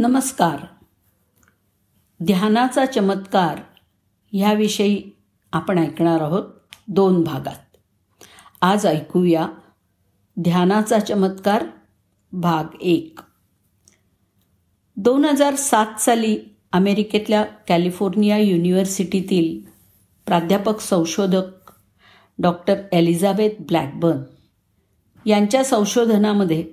नमस्कार. ध्यानाचा चमत्कार ह्याविषयी आपण ऐकणार आहोत दोन भागात. आज ऐकूया ध्यानाचा चमत्कार भाग एक. दोन हजार सात साली अमेरिकेतल्या कॅलिफोर्निया युनिव्हर्सिटीतील प्राध्यापक संशोधक डॉक्टर एलिझाबेथ ब्लॅकबर्न यांच्या संशोधनामध्ये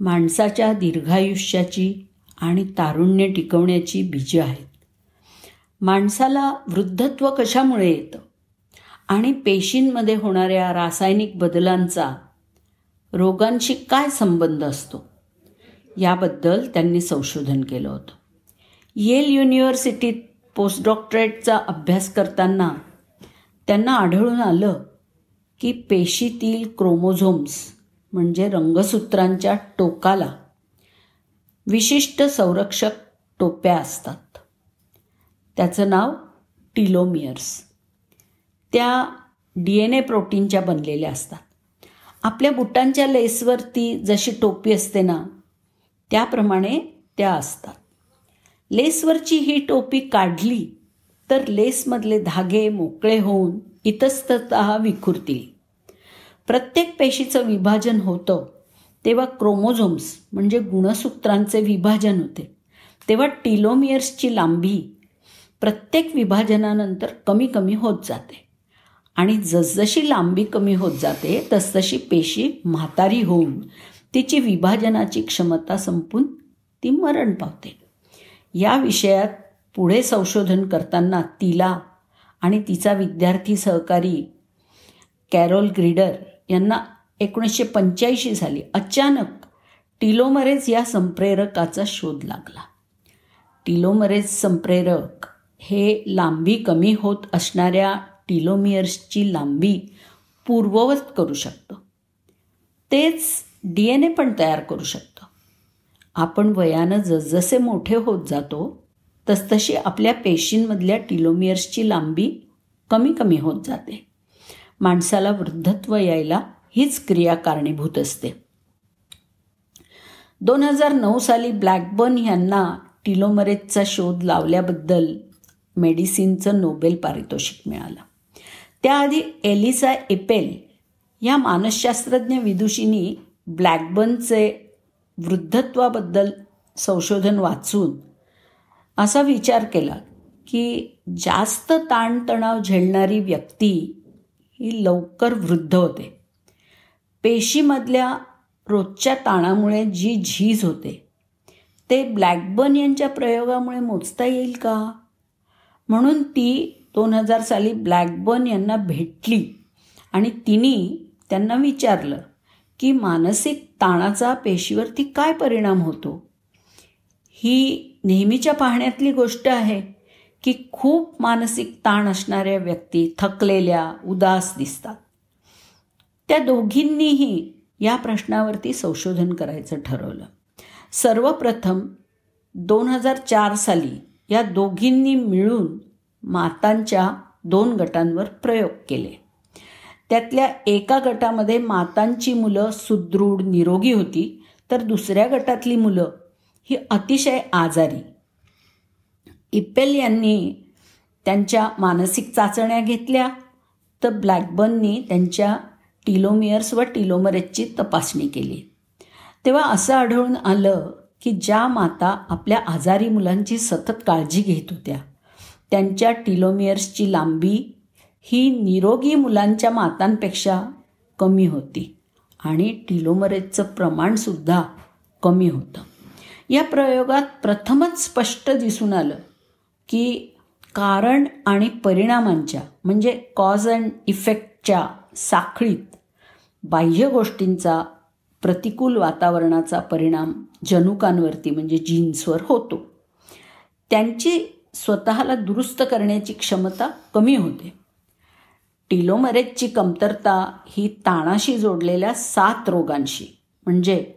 माणसाच्या दीर्घायुष्याची आणि तारुण्य टिकवण्याची बीजं आहेत. माणसाला वृद्धत्व कशामुळे येतं? आणि पेशींमध्ये होणाऱ्या रासायनिक बदलांचा रोगांशी काय संबंध असतो? याबद्दल त्यांनी संशोधन केलं होतं. येल युनिव्हर्सिटीत पोस्ट डॉक्टरेटचा अभ्यास करताना त्यांना आढळून आलं की पेशीतील क्रोमोझोम्स म्हणजे रंगसूत्रांच्या टोकाला विशिष्ट संरक्षक टोप्या असतात. त्याचं नाव टिलोमियर्स. त्या डी एन ए प्रोटीनच्या बनलेल्या असतात. आपल्या बुटांच्या लेसवरती जशी टोपी असते ना त्याप्रमाणे त्या असतात. लेसवरची ही टोपी काढली तर लेसमधले धागे मोकळे होऊन इतस्तत विखुरतील. प्रत्येक पेशीचं विभाजन होतं. तेव्हा क्रोमोझोम्स म्हणजे गुणसूत्रांचे विभाजन होते. तेव्हा टिलोमियर्सची लांबी प्रत्येक विभाजनानंतर कमी कमी होत जाते. आणि जसजशी लांबी कमी होत जाते तसतशी पेशी म्हातारी होऊन तिची विभाजनाची क्षमता संपून ती मरण पावते. या विषयात पुढे संशोधन करताना तिला आणि तिचा विद्यार्थी सहकारी कॅरोल ग्रीडर यांना एकोणीसशे पंच्याऐंशी साली अचानक टिलोमरेज या संप्रेरकाचा शोध लागला. टिलोमरेज संप्रेरक हे लांबी कमी होत असणाऱ्या टिलोमियर्सची लांबी पूर्ववत करू शकतं. तेच डी एन ए पण तयार करू शकतं. आपण वयानं जसजसे मोठे होत जातो तसतशी आपल्या पेशींमधल्या टिलोमियर्सची लांबी कमी कमी होत जाते. माणसाला वृद्धत्व यायला हीच क्रिया कारणीभूत असते. दोन हजार नऊ साली ब्लॅकबर्न यांना टिलोमरेजचा शोध लावल्याबद्दल मेडिसिनचं नोबेल पारितोषिक मिळालं. त्याआधी एलिसा एपेल या मानसशास्त्रज्ञ विदुषींनी ब्लॅकबर्नचे वृद्धत्वाबद्दल संशोधन वाचून असा विचार केला की जास्त ताणतणाव झेलणारी व्यक्ती ही लवकर वृद्ध होते. पेशीमधल्या रोजच्या ताणामुळे जी झीज होते ते ब्लॅकबर्न यांच्या प्रयोगामुळे मोजता येईल का? म्हणून ती दोन हजार साली ब्लॅकबर्न यांना भेटली आणि तिने त्यांना विचारलं की मानसिक ताणाचा पेशीवरती काय परिणाम होतो? ही नेहमीच्या पाहण्यातली गोष्ट आहे की खूप मानसिक ताण असणाऱ्या व्यक्ती थकलेल्या उदास दिसतात. त्या दोघींनीही या प्रश्नावरती संशोधन करायचं ठरवलं. सर्वप्रथम दोन हजार चार साली या दोघींनी मिळून मातांच्या दोन गटांवर प्रयोग केले. त्यातल्या एका गटामध्ये मातांची मुलं सुदृढ निरोगी होती तर दुसऱ्या गटातली मुलं ही अतिशय आजारी. इप्पेल यांनी त्यांच्या मानसिक चाचण्या घेतल्या तर ब्लॅकबर्ननी त्यांच्या टिलोमियर्स व टिलोमरेजची तपासणी केली. तेव्हा असं आढळून आलं की ज्या माता आपल्या आजारी मुलांची सतत काळजी घेत होत्या त्यांच्या टिलोमियर्सची लांबी ही निरोगी मुलांच्या मातांपेक्षा कमी होती आणि टिलोमरेजचं प्रमाणसुद्धा कमी होतं. या प्रयोगात प्रथमच स्पष्ट दिसून आलं की कारण आणि परिणामांच्या म्हणजे कॉज अँड इफेक्टच्या साखळीत बाह्य गोष्टींचा प्रतिकूल वातावरणाचा परिणाम जनुकांवरती म्हणजे जीन्सवर होतो. त्यांची स्वतःला दुरुस्त करण्याची क्षमता कमी होते. टिलोमरेजची कमतरता ही ताणाशी जोडलेल्या सात रोगांशी म्हणजे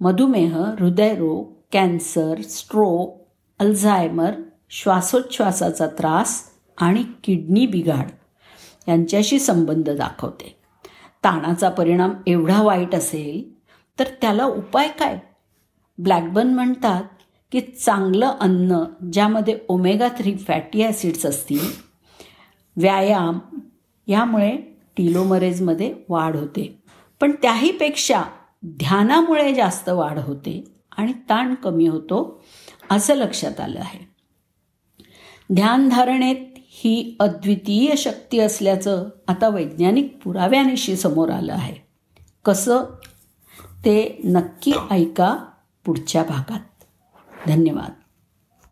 मधुमेह हृदयरोग कॅन्सर स्ट्रोक अल्झायमर श्वासोच्छ्वासाचा त्रास आणि किडनी बिघाड यांच्याशी संबंध दाखवते. ताणाचा परिणाम एवढा वाईट असेल तर त्याला उपाय काय? ब्लॅकबर्न म्हणतात की चांगलं अन्न ज्यामध्ये ओमेगा थ्री फॅटी ॲसिड्स असतील व्यायाम यामुळे टिलोमरेजमध्ये वाढ होते. पण त्याहीपेक्षा ध्यानामुळे जास्त वाढ होते आणि ताण कमी होतो असं लक्षात आलं आहे. ध्यानधारणेत ही अद्वितीय शक्ती असल्याचं आता वैज्ञानिक पुराव्यानिशी समोर आलं आहे. कसं? ते नक्की ऐका पुढच्या भागात. धन्यवाद.